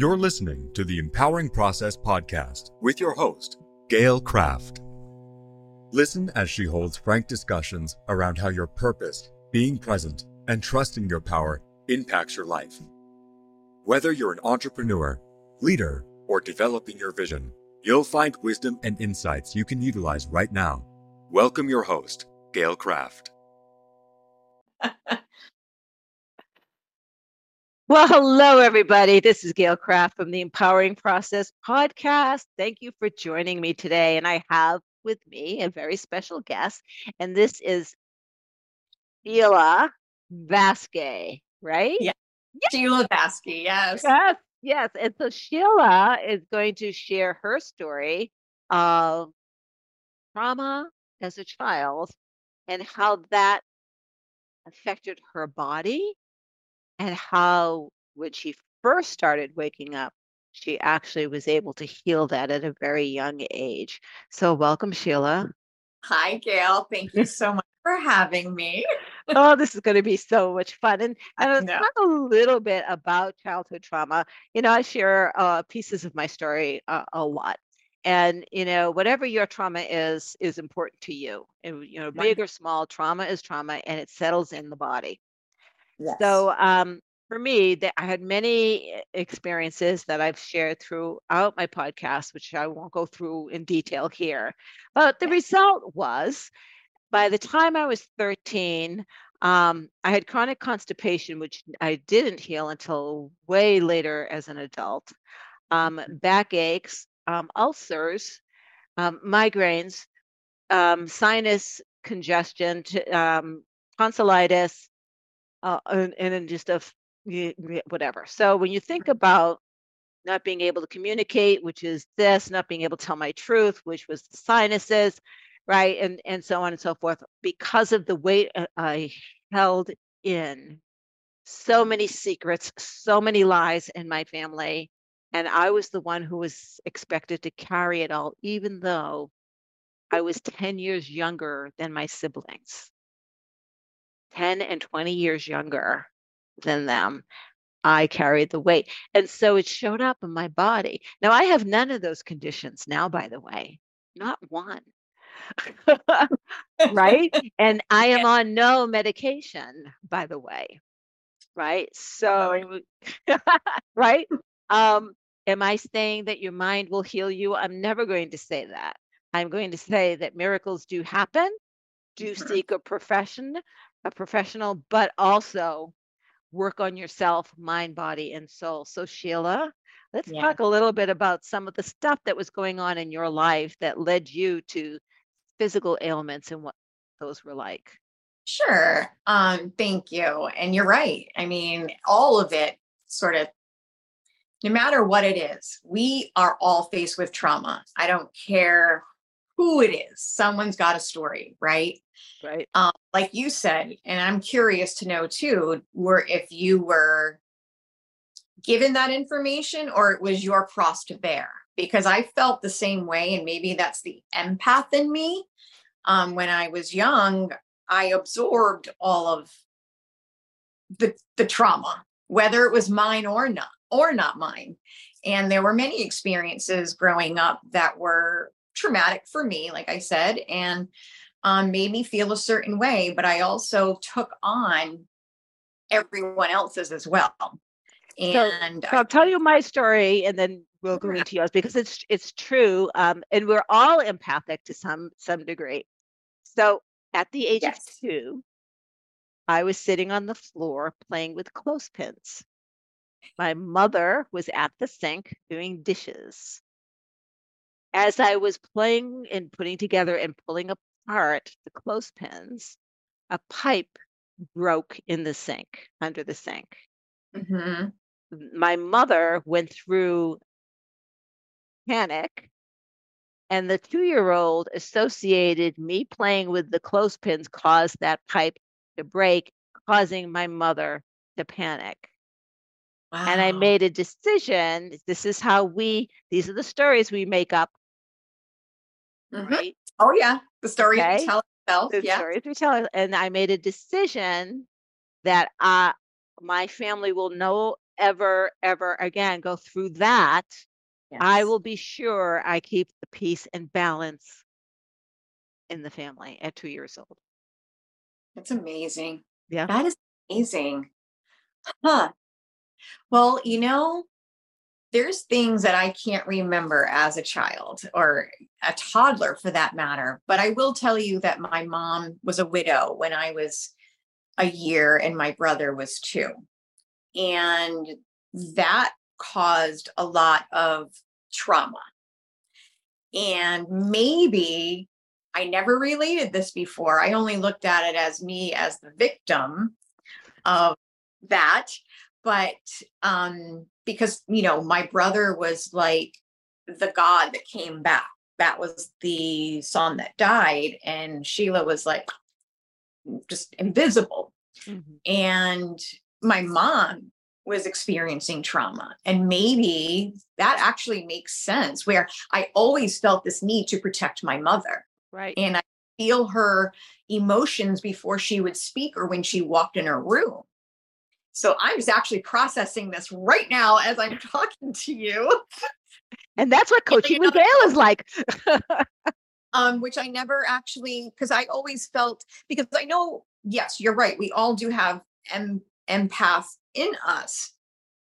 You're listening to the Empowering Process podcast with your host, Gail Kraft. Listen as she holds frank discussions around how your purpose, being present, and trusting your power impacts your life. Whether you're an entrepreneur, leader, or developing your vision, you'll find wisdom and insights you can utilize right now. Welcome your host, Gail Kraft. Well, hello, everybody. This is Gail Kraft from the Empowering Process podcast. Thank you for joining me today. And I have with me a very special guest, and this is Sheila Vaske, right? Yeah. Sheila Vaske, yes. Yes, yes. And so Sheila is going to share her story of trauma as a child and how that affected her body and how when she first started waking up, she actually was able to heal that at a very young age. So, welcome, Sheila. Hi, Gail. Thank you so much for having me. oh, this is going to be so much fun. And, and let's talk a little bit about childhood trauma. You know, I share uh, pieces of my story uh, a lot. And, you know, whatever your trauma is, is important to you. And, you know, big or small, trauma is trauma and it settles in the body. Yes. So um, for me, that I had many eh, experiences that I've shared throughout my podcast, which I won't go through in detail here. But the result was, by the time I was 13, um, I had chronic constipation, which I didn't heal until way later as an adult. Um, mm-hmm. backaches, um, ulcers, um, migraines, um, sinus congestion, um, tonsillitis, uh, and, and then just a whatever. So when you think about not being able to communicate, which is this, not being able to tell my truth, which was the sinuses, right, and and so on and so forth, because of the weight uh, I held in, so many secrets, so many lies in my family, and I was the one who was expected to carry it all, even though I was ten years younger than my siblings. 10 and 20 years younger than them, I carried the weight. And so it showed up in my body. Now, I have none of those conditions now, by the way, not one. right? And I am on no medication, by the way. Right. So, right. Um, am I saying that your mind will heal you? I'm never going to say that. I'm going to say that miracles do happen. Do mm-hmm. seek a profession a professional, but also work on yourself, mind, body, and soul. So, Sheila, let's yeah. talk a little bit about some of the stuff that was going on in your life that led you to physical ailments and what those were like. Sure. Um, thank you. And you're right. I mean, all of it sort of, no matter what it is, we are all faced with trauma. I don't care who it is, someone's got a story, right? Right. Um, like you said, and I'm curious to know too, were if you were given that information or it was your cross to bear, because I felt the same way, and maybe that's the empath in me. Um, when I was young, I absorbed all of the the trauma, whether it was mine or not, or not mine. And there were many experiences growing up that were traumatic for me, like I said, and um, made me feel a certain way. But I also took on everyone else's as well. And so, so I'll tell you my story, and then we'll go into yours because it's it's true, um, and we're all empathic to some some degree. So at the age yes. of two, I was sitting on the floor playing with clothespins. My mother was at the sink doing dishes as I was playing and putting together and pulling apart the clothespins, a pipe broke in the sink, under the sink. Mm-hmm. My mother went through panic, and the two year old associated me playing with the clothespins caused that pipe to break, causing my mother to panic. Wow. And I made a decision. This is how we, these are the stories we make up Mm-hmm. Right? Oh yeah, the story okay. tell itself. The yeah. stories we tell, and I made a decision that uh, my family will no ever, ever again go through that, yes. I will be sure I keep the peace and balance in the family at two years old. That's amazing. Yeah. That is amazing. Huh. Well, you know, there's things that I can't remember as a child or a toddler for that matter. But I will tell you that my mom was a widow when I was a year and my brother was two. And that caused a lot of trauma. And maybe I never related this before. I only looked at it as me as the victim of that. But um, because, you know, my brother was like the God that came back. That was the son that died. And Sheila was like just invisible. Mm-hmm. And my mom was experiencing trauma. And maybe that actually makes sense where I always felt this need to protect my mother. Right. And I feel her emotions before she would speak or when she walked in her room. So I'm just actually processing this right now as I'm talking to you. And that's what coaching with Gail is like. um, which I never actually, because I always felt, because I know, yes, you're right. We all do have em- empath in us.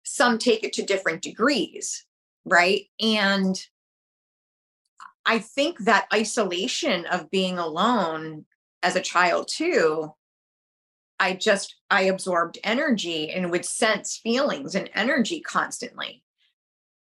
Some take it to different degrees, right? And I think that isolation of being alone as a child too, I just I absorbed energy and would sense feelings and energy constantly.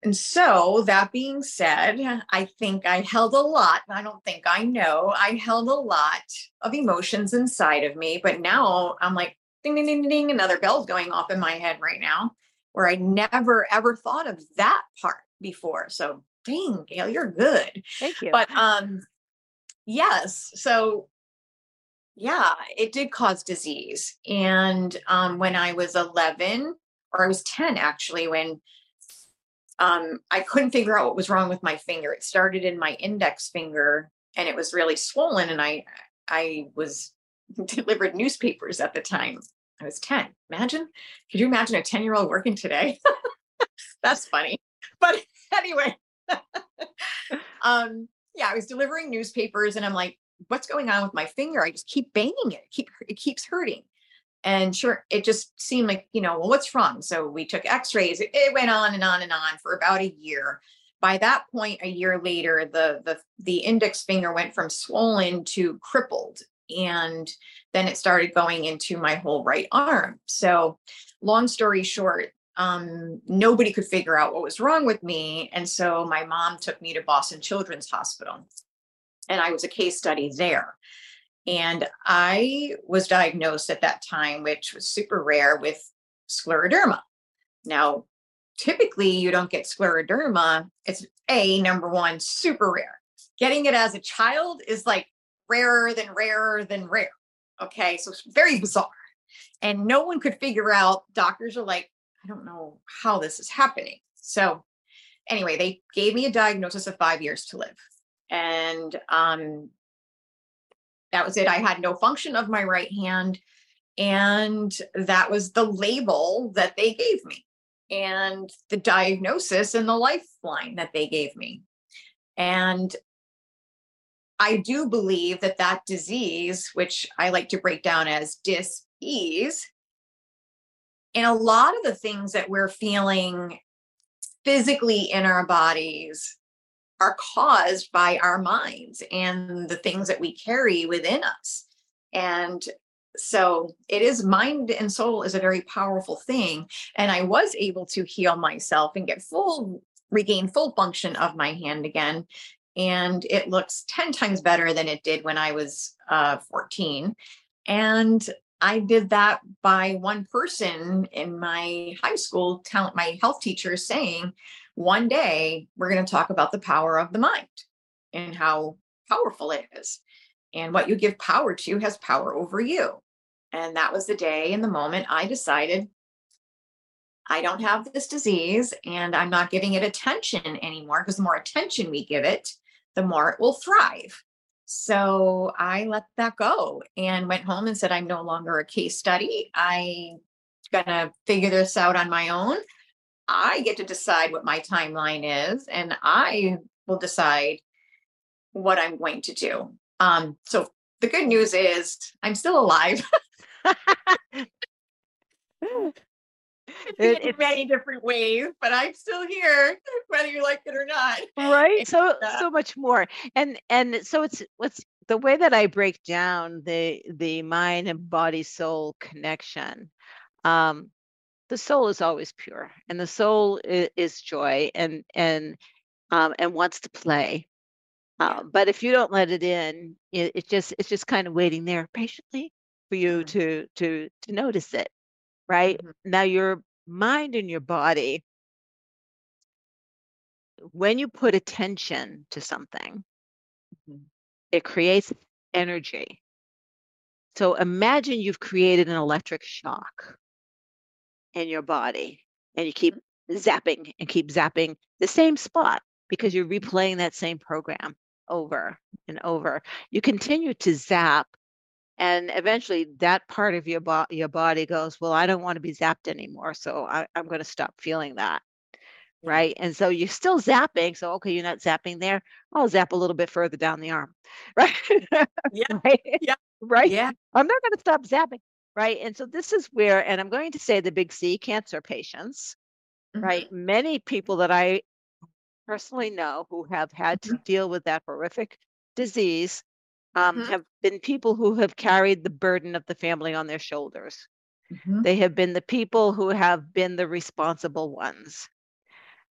And so, that being said, I think I held a lot. I don't think I know. I held a lot of emotions inside of me, but now I'm like, ding, ding, ding, ding, another bell's going off in my head right now, where I never ever thought of that part before. So dang, Gail, you're good. Thank you. But um, yes. So yeah, it did cause disease. And um, when I was 11, or I was 10 actually, when um, I couldn't figure out what was wrong with my finger. It started in my index finger and it was really swollen. And I, I was delivered newspapers at the time. I was 10. Imagine, could you imagine a 10 year old working today? That's funny. But anyway, um, yeah, I was delivering newspapers and I'm like, what's going on with my finger? I just keep banging it. Keep it keeps hurting. And sure, it just seemed like, you know, well, what's wrong? So we took x-rays. It, it went on and on and on for about a year. By that point, a year later, the the the index finger went from swollen to crippled. And then it started going into my whole right arm. So long story short, um, nobody could figure out what was wrong with me. And so my mom took me to Boston Children's Hospital, and I was a case study there. And I was diagnosed at that time, which was super rare, with scleroderma. Now, typically you don't get scleroderma. It's a number one, super rare. Getting it as a child is like rarer than rarer than rare. Okay. So it's very bizarre. And no one could figure out, doctors are like, I don't know how this is happening. So, anyway, they gave me a diagnosis of five years to live. And um, that was it. I had no function of my right hand. And that was the label that they gave me, and the diagnosis and the lifeline that they gave me. And I do believe that that disease, which I like to break down as dis-ease, and a lot of the things that we're feeling physically in our bodies are caused by our minds and the things that we carry within us. And so it is mind and soul is a very powerful thing. And I was able to heal myself and get full, regain full function of my hand again. And it looks 10 times better than it did when I was uh, 14. And I did that by one person in my high school talent, my health teacher saying, one day we're going to talk about the power of the mind and how powerful it is. And what you give power to has power over you. And that was the day and the moment I decided I don't have this disease and I'm not giving it attention anymore because the more attention we give it, the more it will thrive. So I let that go and went home and said, I'm no longer a case study. I'm gonna figure this out on my own. I get to decide what my timeline is, and I will decide what I'm going to do. Um, so the good news is I'm still alive. it, in many different ways, but I'm still here, whether you like it or not. Right. So so much more. And and so it's what's the way that I break down the the mind and body soul connection. Um, the soul is always pure, and the soul is, is joy, and and um, and wants to play. Uh, but if you don't let it in, it, it just it's just kind of waiting there patiently for you mm-hmm. to to to notice it right? Mm-hmm. Now, your mind and your body, when you put attention to something, mm-hmm. it creates energy. So imagine you've created an electric shock in your body and you keep mm-hmm. zapping and keep zapping the same spot because you're replaying that same program over and over. You continue to zap and eventually that part of your, bo- your body goes well i don't want to be zapped anymore so I, i'm going to stop feeling that. Right? And so you're still zapping so okay you're not zapping there. I'll zap a little bit further down the arm. Right yeah. Right? Yeah. Right? Yeah. I'm not going to stop zapping right and so this is where and i'm going to say the big c cancer patients mm-hmm. right many people that i personally know who have had to mm-hmm. deal with that horrific disease um, mm-hmm. have been people who have carried the burden of the family on their shoulders. Mm-hmm. They have been the people who have been the responsible ones,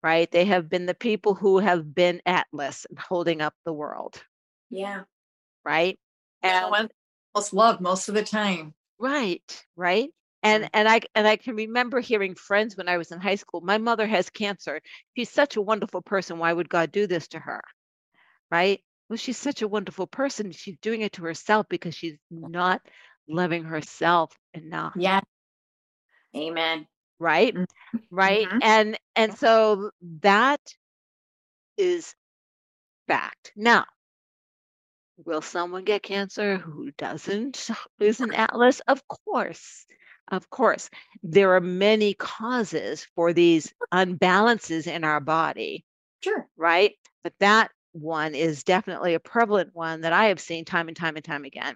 right? They have been the people who have been Atlas and holding up the world. Yeah. Right. And most love most of the time. Right. Right. And and I and I can remember hearing friends when I was in high school. My mother has cancer. She's such a wonderful person. Why would God do this to her? Right well, she's such a wonderful person. She's doing it to herself because she's not loving herself enough. Yeah. Amen. Right? Mm-hmm. Right? Mm-hmm. And and so that is fact. Now, will someone get cancer who doesn't is an atlas? Of course. Of course. There are many causes for these unbalances in our body. Sure. Right? But that one is definitely a prevalent one that I have seen time and time and time again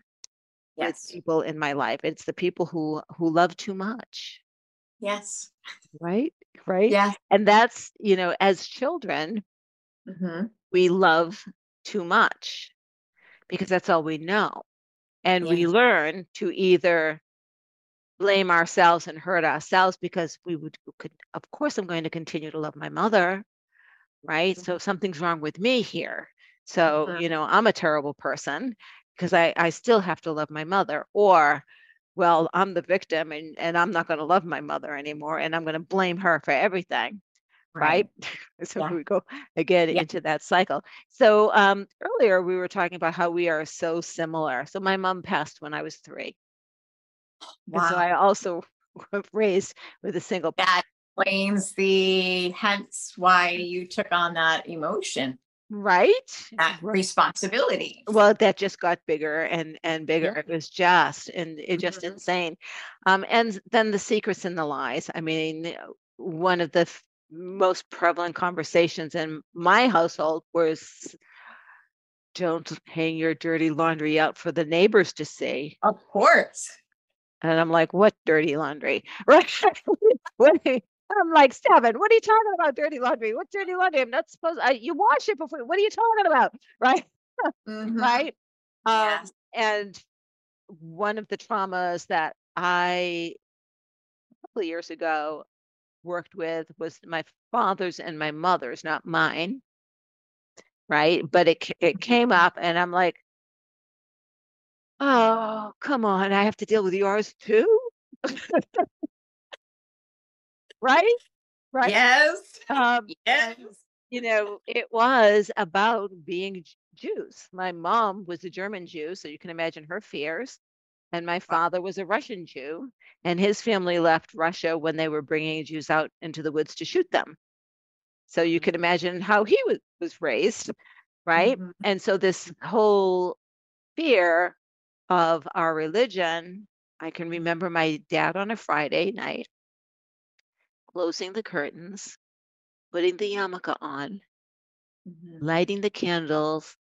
yes. with people in my life. It's the people who who love too much. Yes. Right. Right. Yeah. And that's you know, as children, mm-hmm. we love too much because that's all we know, and we learn to either blame ourselves and hurt ourselves because we would could of course i'm going to continue to love my mother right? Mm-hmm. So something's wrong with me here. So, mm-hmm. you know, I'm a terrible person because I, I still have to love my mother. Or, well, I'm the victim and, and I'm not going to love my mother anymore and I'm going to blame her for everything. Right. right? so yeah. we go again yeah. into that cycle. So um, earlier we were talking about how we are so similar. So my mom passed when I was three. Wow. And so I also raised with a single that explains the hence why you took on that emotion right that responsibility well that just got bigger and and bigger yeah. it was just and it just mm-hmm. insane um and then the secrets and the lies i mean one of the most prevalent conversations in my household was don't hang your dirty laundry out for the neighbors to see of course and i'm like what dirty laundry right I'm like, seven, what are you talking about? Dirty laundry. What dirty laundry? I'm not supposed I, you wash it before. What are you talking about? Right. Mm-hmm. right. Um, and one of the traumas that I a couple of years ago worked with was my father's and my mother's, not mine. Right. But it it mm-hmm. came up and I'm like, oh, come on. I have to deal with yours too. right? Right. Yes. Um, yes. You know, it was about being Jews. My mom was a German Jew, so you can imagine her fears. And my father was a Russian Jew, and his family left Russia when they were bringing Jews out into the woods to shoot them. So you can mm-hmm. imagine how he was, was raised, right? Mm-hmm. And so this whole fear of our religion I can remember my dad on a Friday night closing the curtains, putting the yarmulke on, Mhm. lighting the candles,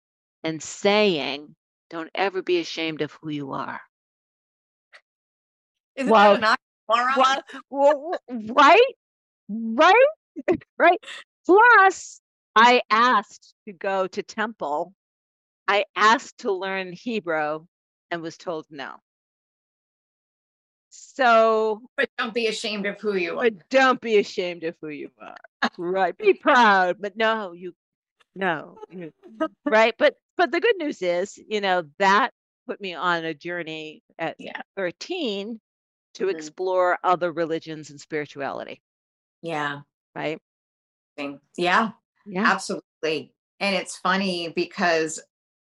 and saying, Don't ever be ashamed of who you are. Isn't Well, that an oxymoron? Wha- wha- right? Right? right. Plus, I asked to go to temple. I asked to learn Hebrew and was told no. So But don't be ashamed of who you are. but don't be ashamed of who you are. right. Be proud. But no, you no. you- right. But but the good news is, you know, that put me on a journey at Yeah. 13 to Mhm. explore other religions and spirituality. Yeah. Right. Yeah, Yeah. absolutely. And it's funny because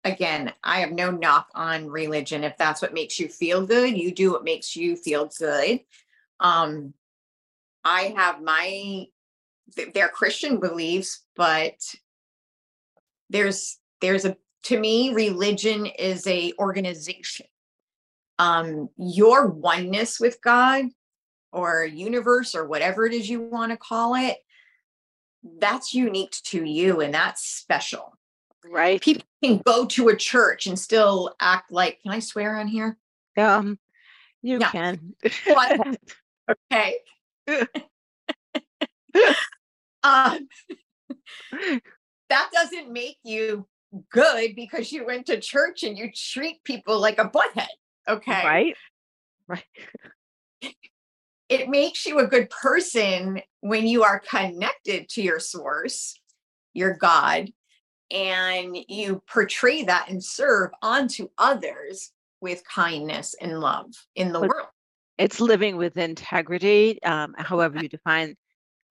again, I have no knock on religion. If that's what makes you feel good, you do what makes you feel good. Um I have my th- they're Christian beliefs, but there's there's a to me religion is a organization. Um your oneness with God or universe or whatever it is you want to call it that's unique to you and that's special. Right. People can go to a church and still act like, can I swear on here? Um, you Yeah. can. Okay. um, that doesn't make you good because you went to church and you treat people like a butthead. Okay. right. Right. It makes you a good person when you are connected to your source, your God, and you portray that and serve onto others with kindness and love in the But- world. It's living with integrity, um, however you define,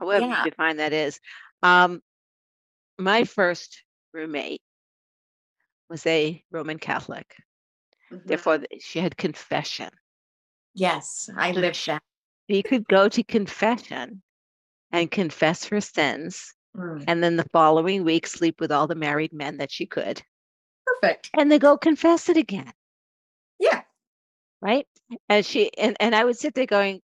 however Yeah. you define that is. Um, my first roommate was a Roman Catholic. Mhm. Therefore, she had confession. Yes, I lived that. She could go to confession and confess her sins, Mm, and then the following week sleep with all the married men that she could, Perfect. and then go confess it again. Yeah. right? And she and, and I would sit there going,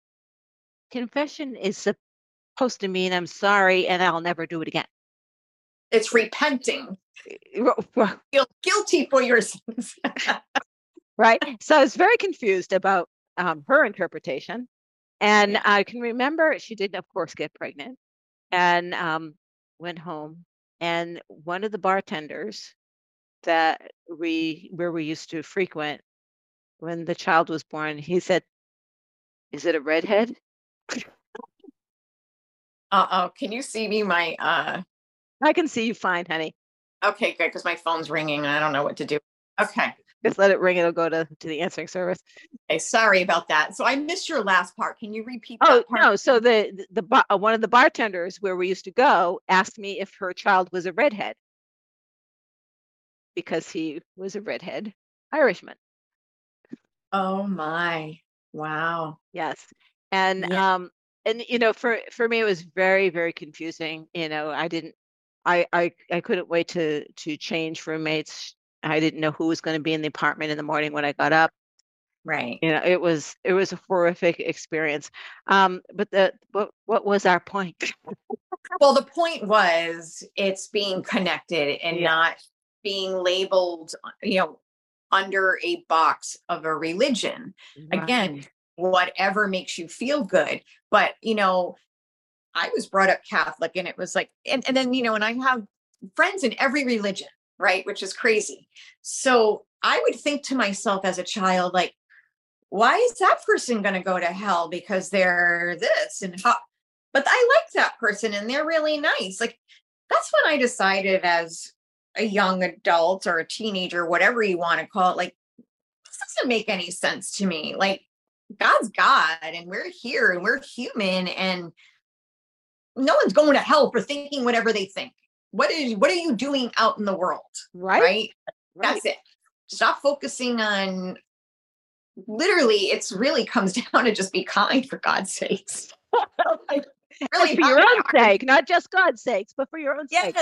confession is supposed to mean I'm sorry and I'll never do it again. It's repenting. Feel guilty for your sins. Right. So I was very confused about um, her interpretation. And Yeah. I can remember she didn't, of course, get pregnant and um, went home. And one of the bartenders that we where we used to frequent when the child was born, he said, Is it a redhead? Uh-oh. Can you see me? My uh I can see you fine, honey. okay, good, because my phone's ringing and I don't know what to do. Okay. Just let it ring. It'll go to, to the answering service. Okay, sorry about that. So I missed your last part. Can you repeat Oh that part? no! So the the, the uh, one of the bartenders where we used to go asked me if her child was a redhead because he was a redhead Irishman. Oh my. Wow. Yes, and Yeah. um, and you know, for for me, it was very very confusing. You know, I didn't, I I I couldn't wait to to change roommates. I didn't know who was going to be in the apartment in the morning when I got up. Right. You know, it was it was a horrific experience. Um, but the what what was our point? Well, the point was it's being connected and Yeah. not being labeled, you know, under a box of a religion. Again, whatever makes you feel good. But, you know, I was brought up Catholic and it was like, and, and then, you know, and I have friends in every religion, right? Which is crazy. So I would think to myself as a child, like, why is that person going to go to hell because they're this and how? But I like that person and they're really nice. Like, that's when I decided as a young adult or a teenager, whatever you want to call it, like, this doesn't make any sense to me. Like, God's God and we're here and we're human and no one's going to hell for thinking whatever they think. What is what are you doing out in the world? right? Right? Right. That's it. Stop focusing on literally it's really comes down to just be kind for God's sakes. Like, really for your own hard. sake, not just God's sakes, but for your own sake,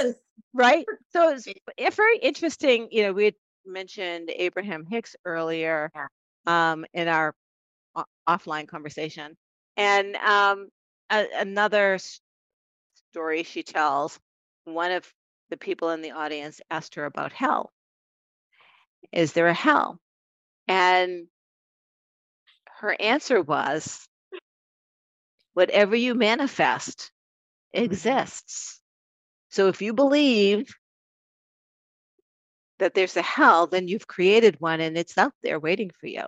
right? So it's it's very interesting. You know, we had mentioned Abraham Hicks earlier Yeah. um, in our offline conversation. And um, a, another story she tells, one of the people in the audience asked her about hell. Is there a hell? And her answer was whatever you manifest exists. So if you believe that there's a hell, then you've created one and it's out there waiting for you.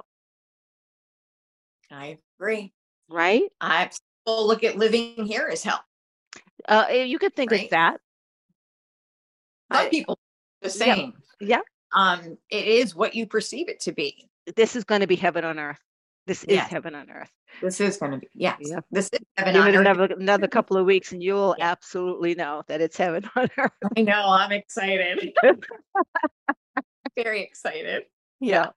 I agree. Right? I will look at living here as hell. Uh, eh, you could think right? of that. Some I, people the same. Yeah. yeah. Um, it is what you perceive it to be. This is going to be heaven on earth. This is heaven on earth. This is going to be, yes. Yeah. This is heaven Give on earth. Another, another couple of weeks and you'll yeah. absolutely know that it's heaven on earth. I know. I'm excited. Very excited. Yeah.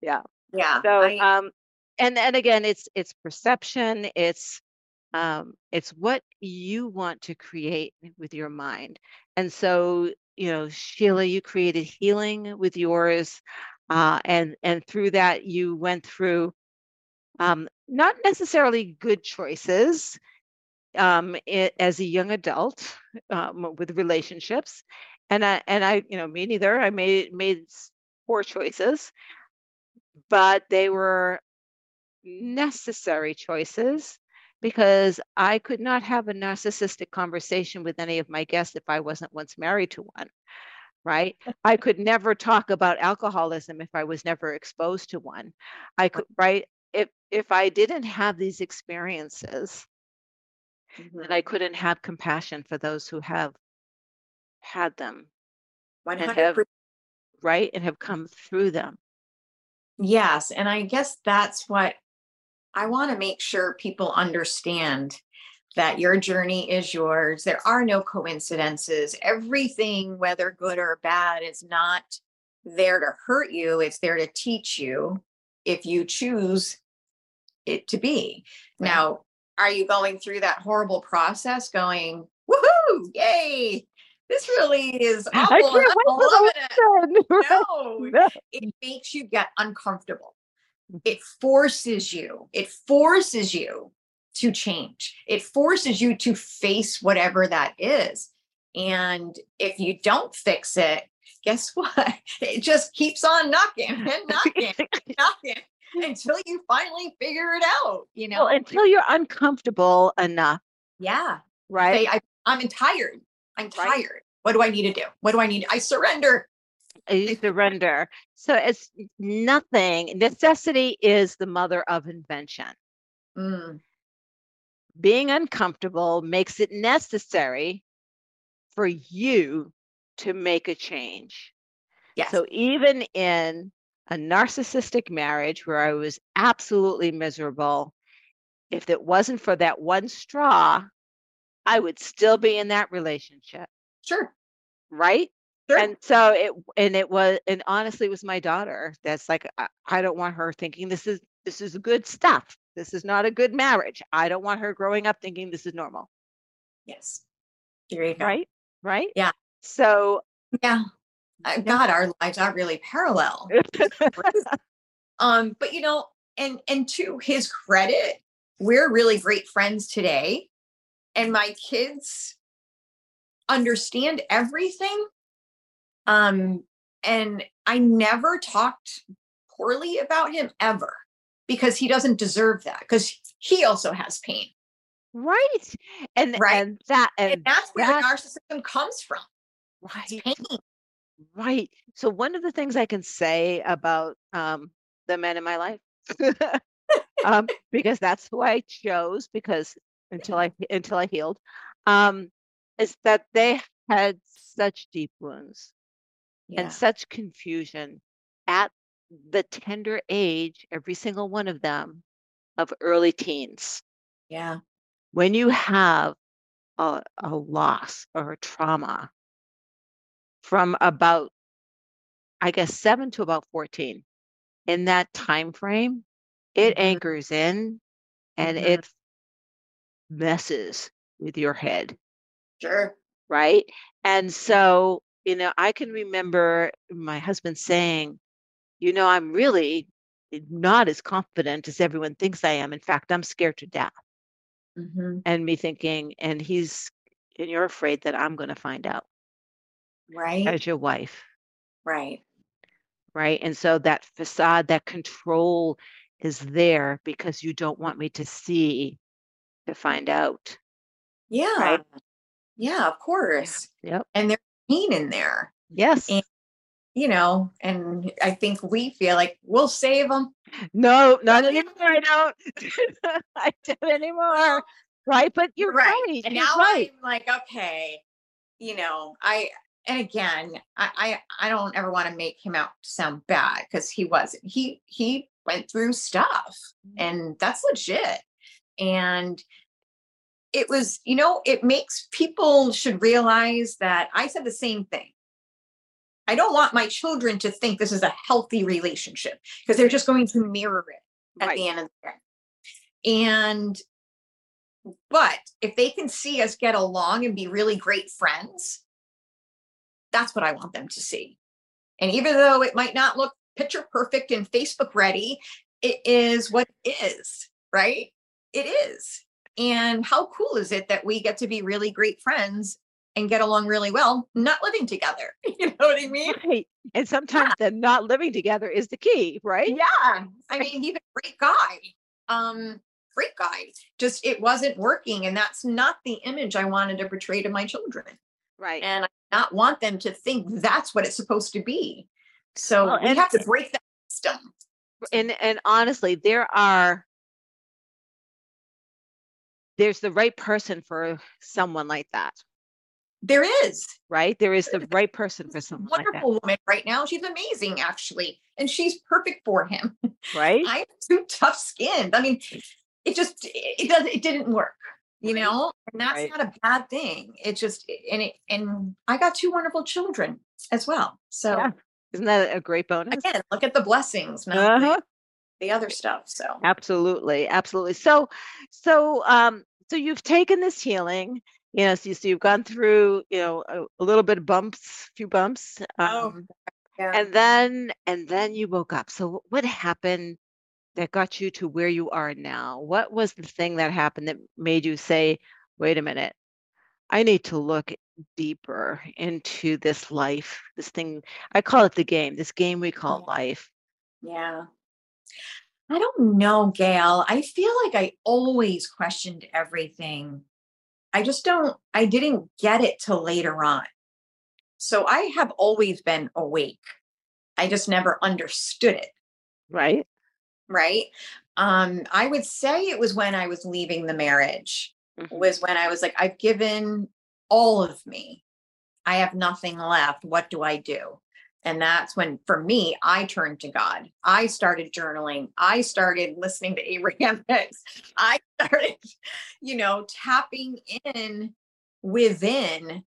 Yeah. Yeah. So, I, um, and and again, it's it's perception. It's um, it's what you want to create with your mind. And so, you know, Sheila, you created healing with yours, uh, and and through that, you went through um, not necessarily good choices um, it, as a young adult um, with relationships, and I and I, you know, me neither. I made made poor choices, but they were necessary choices because I could not have a narcissistic conversation with any of my guests if I wasn't once married to one right i could never talk about alcoholism if i was never exposed to one i could right if if I didn't have these experiences, mm-hmm. then I couldn't have compassion for those who have had them 100%. and have right and have come through them. Yes, and I guess that's what I want to make sure people understand that your journey is yours. There are no coincidences. Everything, whether good or bad, is not there to hurt you, it's there to teach you if you choose it to be. Right. Now, are you going through that horrible process going, woohoo, yay, this really is awful. I can't I'm it. No, no, it makes you get uncomfortable. It forces you, it forces you to change. It forces you to face whatever that is. And if you don't fix it, guess what? It just keeps on knocking and knocking and knocking until you finally figure it out, you know? Well, until you're uncomfortable enough. Yeah. Right. Say, I, am tired. I'm tired. Right. What do I need to do? What do I need? I surrender. I surrender. So it's nothing. Necessity is the mother of invention. Mm. Being uncomfortable makes it necessary for you to make a change. Yes. So even in a narcissistic marriage where I was absolutely miserable, if it wasn't for that one straw, I would still be in that relationship. Sure. Right? Sure. And so it and it was and honestly it was my daughter that's like I, I don't want her thinking this is this is good stuff. This is not a good marriage. I don't want her growing up thinking this is normal. Yes. There you go. Right? Right? Yeah. So yeah. Uh, God, our lives are really parallel. um, but you know, and and to his credit, we're really great friends today, and my kids understand everything. Um, and I never talked poorly about him ever because he doesn't deserve that because he also has pain. Right. And right. and that and, and that's where that, narcissism comes from. Right. pain. Right. So one of the things I can say about um, the men in my life, um, because that's who I chose, because until I until I healed, um, is that they had such deep wounds yeah. and such confusion at the tender age, every single one of them, of early teens. Yeah. When you have a, a loss or a trauma from about I guess 7 to about 14. In that time frame, it mm-hmm. anchors in and mm-hmm. it messes with your head. Sure. Right? And so, you know, I can remember my husband saying, you know, I'm really not as confident as everyone thinks I am. In fact, I'm scared to death. Mm-hmm. And me thinking, and he's, and you're afraid that I'm going to find out Right. as your wife. Right. Right. And so that facade, that control is there because you don't want me to see to find out. Yeah. Right. Yeah, of course. Yep. And there's pain in there, Yes. And- you know, and I think we feel like we'll save them. no, not anymore. I don't. I don't anymore. Right. But you're right. And you're now right. I'm like, okay, you know, I and again, I I, I don't ever want to make him out sound bad because he wasn't. He he went through stuff mm. and that's legit. And it was, you know, it makes people should realize that I said the same thing. I don't want my children to think this is a healthy relationship because they're just going to mirror it at Right. the end of the day. And but if they can see us get along and be really great friends, that's what I want them to see. And even though it might not look picture perfect and Facebook ready, it is what it is, right? It is. And how cool is it that we get to be really great friends and get along really well, not living together? You know what I mean? Right. And sometimes the not living together is the key, right? Yeah. I mean, he's a great guy. Um, great guy. Just it wasn't working. And that's not the image I wanted to portray to my children. Right. And I not want them to think that's what it's supposed to be. So Well, we have to break that system. and and honestly there are there's the right person for someone like that There is right there is the right person for someone like that wonderful woman right now. She's amazing, actually. And she's perfect for him. right I'm too tough skinned. I mean, it just it does it didn't work, you Right. know, and that's Right. not a bad thing. It just and it and I got two wonderful children as well. So Yeah. isn't that a great bonus again, look at the blessings, not uh-huh. the, the other stuff. So absolutely absolutely so so um so you've taken this healing you know so, you, so you've gone through you know a, a little bit of bumps a few bumps Oh, um, yeah. and then and then you woke up so what happened that got you to where you are now what was the thing that happened that made you say wait a minute i need to look deeper into this life this thing i call it the game this game we call Yeah. life Yeah. I don't know, Gail. I feel like I always questioned everything. I just don't, I didn't get it till later on. So I have always been awake. I just never understood it. right Right. Um, I would say it was when I was leaving the marriage, Mhm. was when I was like, I've given all of me. I have nothing left. What do I do? And that's when, for me, I turned to God. I started journaling. I started listening to Abraham Hicks. I started, you know, tapping in within,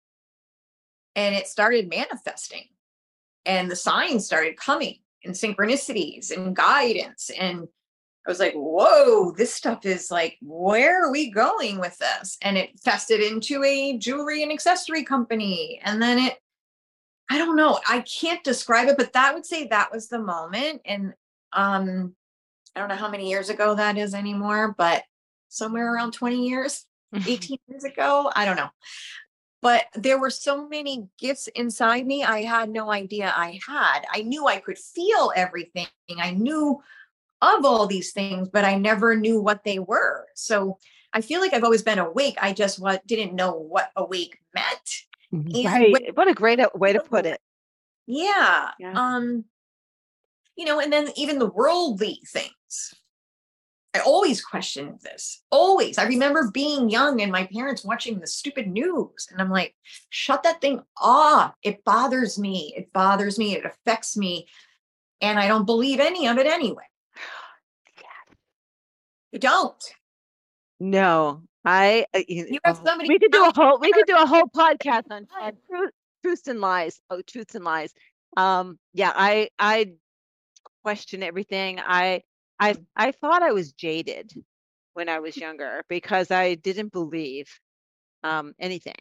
and it started manifesting. And the signs started coming and synchronicities and guidance. And I was like, whoa, this stuff is like, where are we going with this? And it fested into a jewelry and accessory company. And then it, I don't know, I can't describe it, but that would say that was the moment. And um, I don't know how many years ago that is anymore, but somewhere around 20 years, 18 years ago, I don't know. But there were so many gifts inside me I had no idea I had. I knew I could feel everything. I knew of all these things, but I never knew what they were. So I feel like I've always been awake. I just what didn't know what awake meant. And right when- what a great uh, way to put it Yeah. Yeah. Um, you know, and then even the worldly things. I always questioned this. Always. I remember being young and my parents watching the stupid news. And I'm like, shut that thing off. It bothers me. It bothers me. It affects me. And I don't believe any of it anyway. You don't. no i uh, you, You have oh, somebody we could do a whole we could do a whole podcast on, on truth, truths and lies oh truths and lies. Um yeah i i question everything. I i i thought i was jaded when i was younger because i didn't believe um anything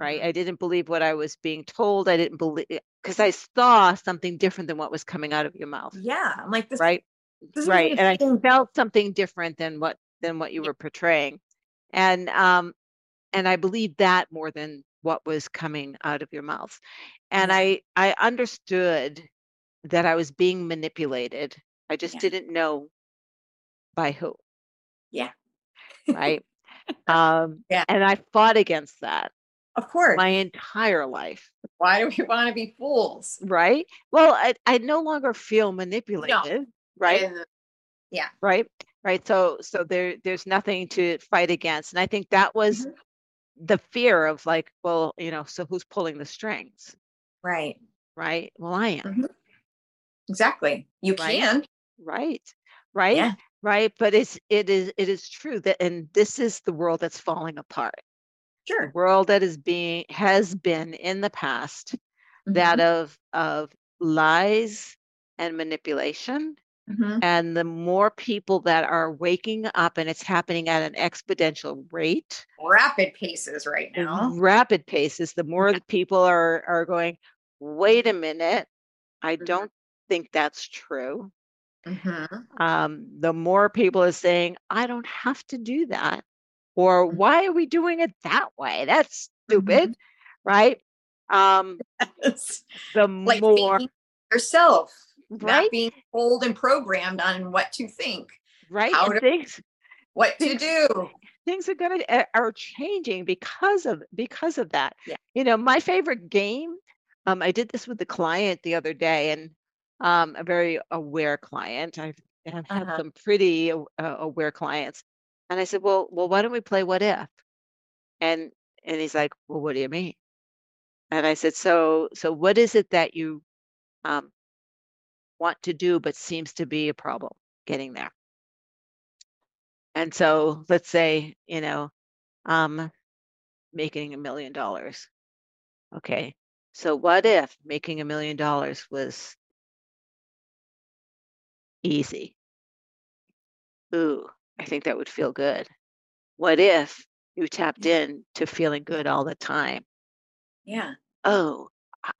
right? Mm-hmm. i didn't believe what i was being told. I didn't believe because i saw something different than what was coming out of your mouth Yeah. I'm like, this right? right and i felt something different than what than what you were portraying and um and i believe that more than what was coming out of your mouth and i i understood that i was being manipulated i just yeah. didn't know by who. Yeah. Right? Um yeah. and i fought against that of course. my entire life. Why do we want to be fools? Right? Well i, I no longer feel manipulated no. right yeah. Right right? So so there there's nothing to fight against. And i think that was mm-hmm. the fear of like well you know so who's pulling the strings? Right. Right? Well i am. Mm-hmm. exactly. You right? can. Right? Right? Yeah. right? But it's it is it is true that and this is the world that's falling apart. Sure. the world that is being has been in the past mm-hmm. that of of lies and manipulation Mm-hmm. And the more people that are waking up, and it's happening at an exponential rate, rapid paces right now. Rapid paces. The more yeah. people are are going, wait a minute, I mm-hmm. don't think that's true. Mm-hmm. Um, the more people are saying, I don't have to do that, or mm-hmm. why are we doing it that way? That's stupid, mm-hmm. right? Um, yes. The like more yourself right? not being told and programmed on what to think, right? How to, things, what things, to do. Things are gonna uh, are changing because of because of that. Yeah. You know, my favorite game. Um, I did this with the client the other day, and um, a very aware client. I've, I've had uh-huh. some pretty uh, aware clients, and I said, "Well, well, why don't we play what if?" And and he's like, "Well, what do you mean?" And I said, "So, so what is it that you um, want to do, but seems to be a problem getting there. And so let's say, you know, um, making a million dollars. Okay. So what if making a million dollars was easy? Ooh, I think that would feel good. What if you tapped in to feeling good all the time? Yeah. Oh,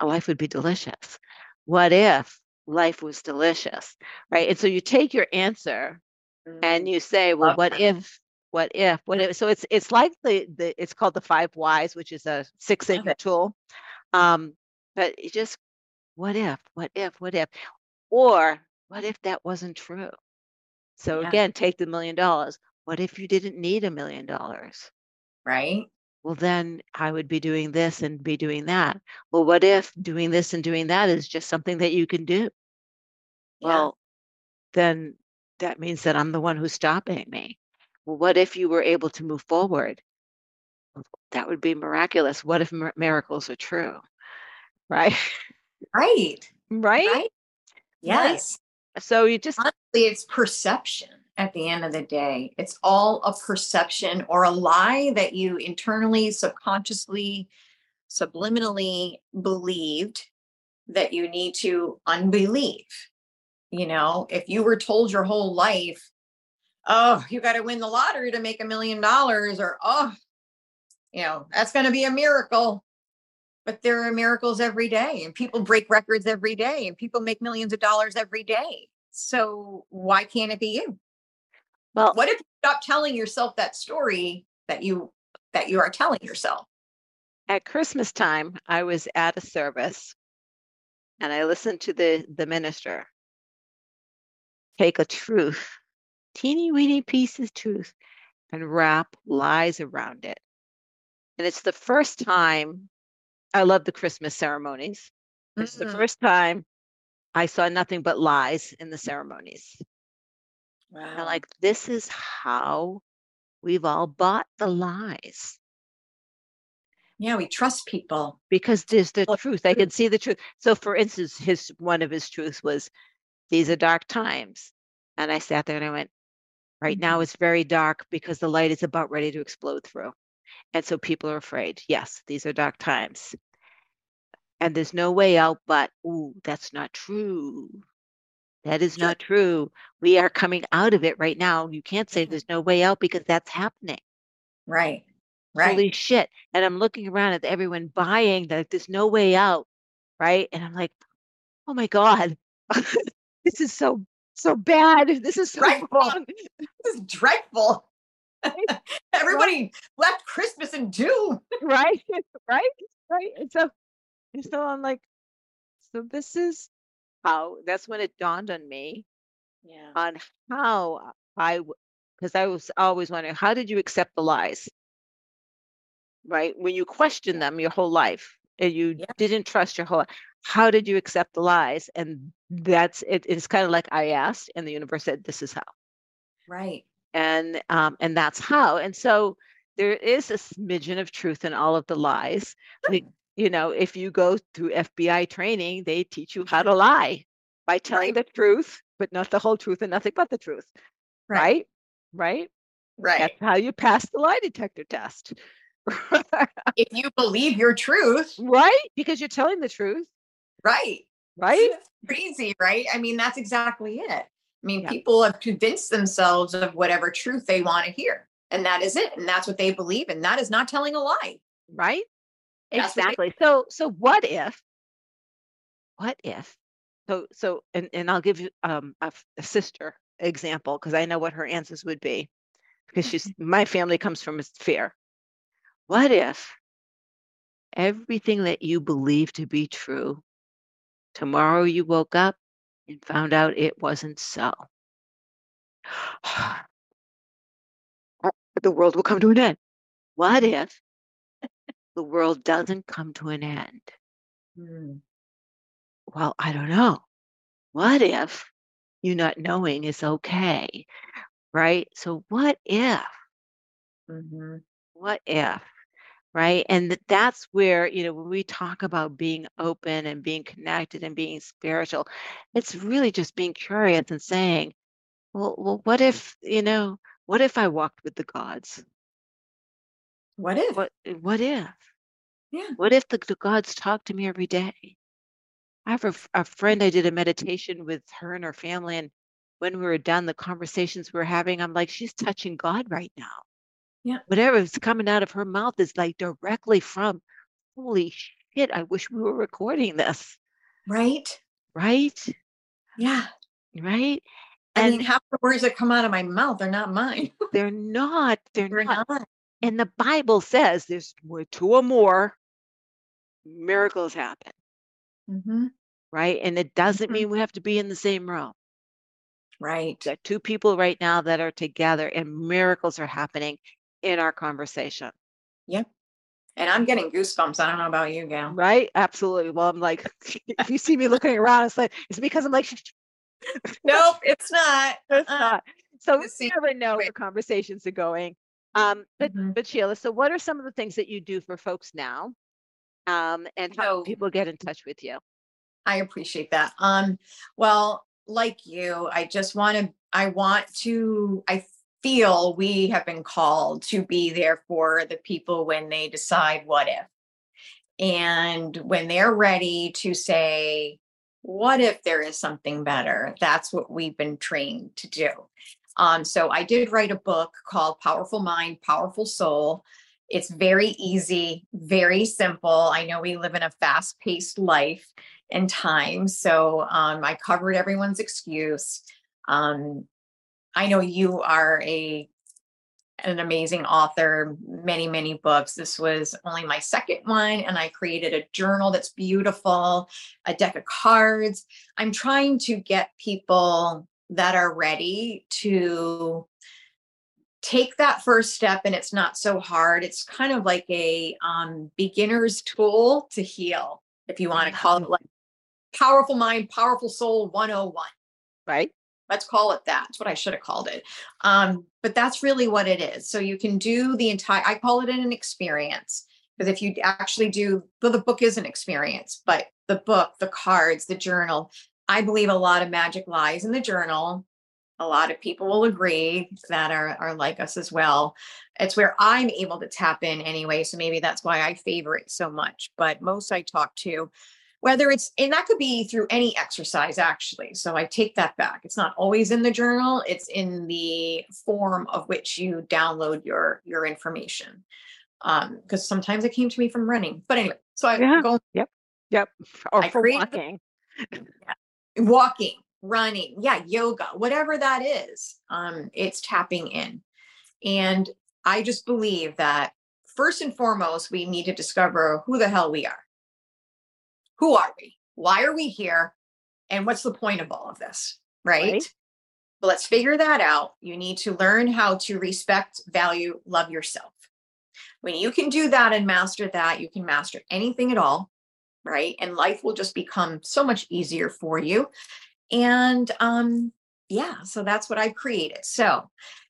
life would be delicious. What if life was delicious, right? And so you take your answer mm-hmm. and you say, well, Love what that. if, what if, what if? So it's it's like the, the it's called the five whys, which is a six sigma tool. Um, but just what if, what if, what if, or what if that wasn't true? So yeah. again, take the million dollars. What if you didn't need a million dollars? Right well, then I would be doing this and be doing that. Well, what if doing this and doing that is just something that you can do? Yeah. Well, then that means that I'm the one who's stopping me. Well, what if you were able to move forward? That would be miraculous. What if miracles are true? Right? Right. Right? right? Yes. Right? So you just honestly, it's perception at the end of the day. It's all a perception or a lie that you internally, subconsciously, subliminally believed that you need to unbelieve. You know, if you were told your whole life, oh, you got to win the lottery to make a million dollars, or oh, you know, that's going to be a miracle. But there are miracles every day, and people break records every day, and people make millions of dollars every day. So why can't it be you? Well, what if you stop telling yourself that story that you that you are telling yourself? At Christmas time, I was at a service and I listened to the the minister take a truth, teeny weeny piece of truth, and wrap lies around it. And it's the first time I love the Christmas ceremonies. It's mm-hmm. the first time I saw nothing but lies in the ceremonies. Wow. like, this is how we've all bought the lies. Yeah, we trust people because there's the well, truth. I can see the truth. So, for instance, his one of his truths was, "These are dark times," and I sat there and I went, "Right now, mm-hmm. it's very dark because the light is about ready to explode through, and so people are afraid. Yes, these are dark times, and there's no way out. But ooh, that's not true. That is not true. We are coming out of it right now. You can't say mm-hmm. there's no way out because that's happening. Right. Right. Holy shit. And I'm looking around at everyone buying that there's no way out. Right. And I'm like, oh my God, this is so so bad. This is so Dreadful. wrong. This is dreadful. Everybody left Christmas in doom. right right right and so and so i'm like so this is how that's when it dawned on me Yeah. on how i because i was always wondering how did you accept the lies right when you question them your whole life and you Yeah. didn't trust your whole how did you accept the lies and that's it, it's kind of like i asked and the universe said this is how Right. and um, and that's how. And so there is a smidgen of truth in all of the lies. Like, you know, if you go through FBI training, they teach you how to lie by telling Right. the truth, but not the whole truth and nothing but the truth. Right? Right? Right. That's how you pass the lie detector test. If you believe your truth, right? Because you're telling the truth, right. right? Crazy, right? I mean, that's exactly it. I mean, Yeah. people have convinced themselves of whatever truth they want to hear. And that is it. And that's what they believe. And that is not telling a lie. Right? That's what they- Exactly. So so what if what if so so and, and I'll give you um a, f- a sister example because I know what her answers would be because she's my family comes from fear. What if everything that you believe to be true tomorrow you woke up and found out it wasn't so? The world will come to an end. What if the world doesn't come to an end? Hmm. Well, I don't know. What if you not knowing is okay? Right? So, what if? Mhm. What if? Right? And that's where, you know, when we talk about being open and being connected and being spiritual, it's really just being curious and saying, well, well, what if, you know, what if I walked with the gods? What if? What eh, what if? Yeah. What if the, the gods talk to me every day? I have a friend I did a meditation with her and her family, and when we were done, the conversations we were having, I'm like, she's touching God right now. Yeah. Whatever is coming out of her mouth is like directly from, holy shit, I wish we were recording this. Right? Right? Yeah. Right? I And mean, half the words that come out of my mouth are not mine. they're not, they're They're not. not. And the Bible says there's two or more miracles happen. Mhm. right? And it doesn't Mhm. mean we have to be in the same room. Right. Got two people right now that are together and miracles are happening in our conversation. Yep. And I'm getting goosebumps. I don't know about you, Gail. Right? Absolutely. Well, I'm like, if you see me looking around, it's like it's because I'm like, Nope, it's not. it's Uh, not. So we never know where conversations are going. Um, but Mhm. but Sheila, so what are some of the things that you do for folks now? Um, and how So- people get in touch with you? I appreciate that. Um, well, like you, I just want to, I want to, I feel we have been called to be there for the people when they decide what if. And when they're ready to say, what if there is something better? That's what we've been trained to do. Um, so I did write a book called Powerful Mind, Powerful Soul. It's very easy, very simple. I know we live in a fast paced life and time. So um, I covered everyone's excuse. Um, I know you are a an amazing author, many, many books. This was only my second one, and I created a journal that's beautiful, a deck of cards. I'm trying to get people that are ready to take that first step and it's not so hard. It's kind of like a um, beginner's tool to heal if you want to call it like powerful mind powerful soul 101 Right? let's call it that. That's what i should have called it. Um, but that's really what it is. So you can do the entire i call it an experience because if you actually do well, the book is an experience but the book the cards the journal i believe a lot of magic lies in the journal a lot of people will agree that are, are like us as well it's where i'm able to tap in anyway so maybe that's why i favor it so much but most i talk to whether it's and that could be through any exercise actually so i take that back it's not always in the journal it's in the form of which you download your your information um because sometimes it came to me from running but anyway so i Yeah. go Yep. Yep. Or I for create the- walking. Walking running, yeah, yoga, whatever that is, um, it's tapping in. And I just believe that first and foremost, we need to discover who the hell we are. Who are we? Why are we here? And what's the point of all of this? Right. right. But let's figure that out. You need to learn how to respect, value, love yourself. When you can do that and master that, you can master anything at all. Right. And life will just become so much easier for you. And um, yeah, so that's what I've created. So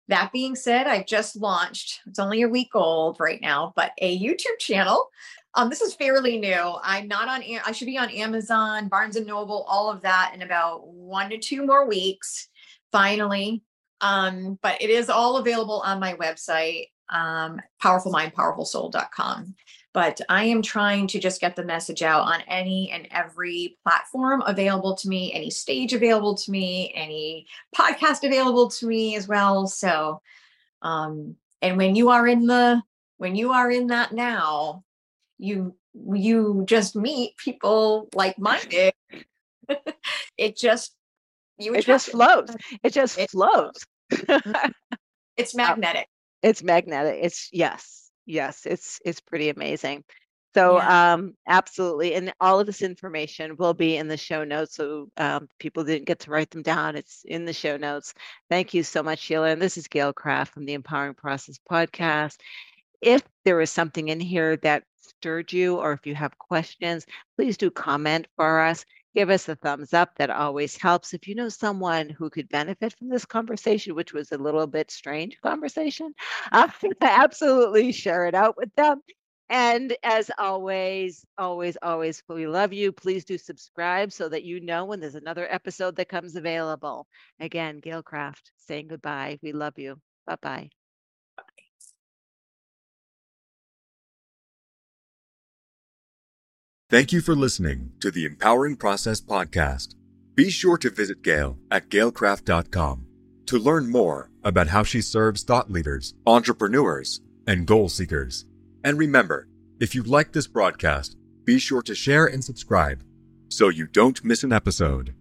that being said, I've just launched, it's only a week old right now, but a YouTube channel. Um, this is fairly new. I'm not on, I should be on Amazon, Barnes and Noble, all of that in about one to two more weeks, finally. Um, but it is all available on my website, um, powerfulmindpowerfulsoul.com but I am trying to just get the message out on any and every platform available to me, any stage available to me, any podcast available to me as well. So, um, and when you are in the when you are in that now, you you just meet people like minded. it just you it just flows. It just it flows. it's magnetic. It's magnetic. It's yes yes, it's it's pretty amazing. So yeah. um, absolutely, and all of this information will be in the show notes. So um, people didn't get to write them down; it's in the show notes. Thank you so much, Sheila. And this is Gail Kraft from the Empowering Process podcast. If there is something in here that stirred you, or if you have questions, please do comment for us give us a thumbs up. That always helps. If you know someone who could benefit from this conversation, which was a little bit strange conversation, uh, absolutely share it out with them. And as always, always, always, we love you. Please do subscribe so that you know when there's another episode that comes available. Again, Gail Kraft saying goodbye. We love you. Bye bye. Thank you for listening to the Empowering Process podcast. Be sure to visit Gail at gailkraft.com to learn more about how she serves thought leaders, entrepreneurs, and goal seekers. And remember, if you like this broadcast, be sure to share and subscribe so you don't miss an episode.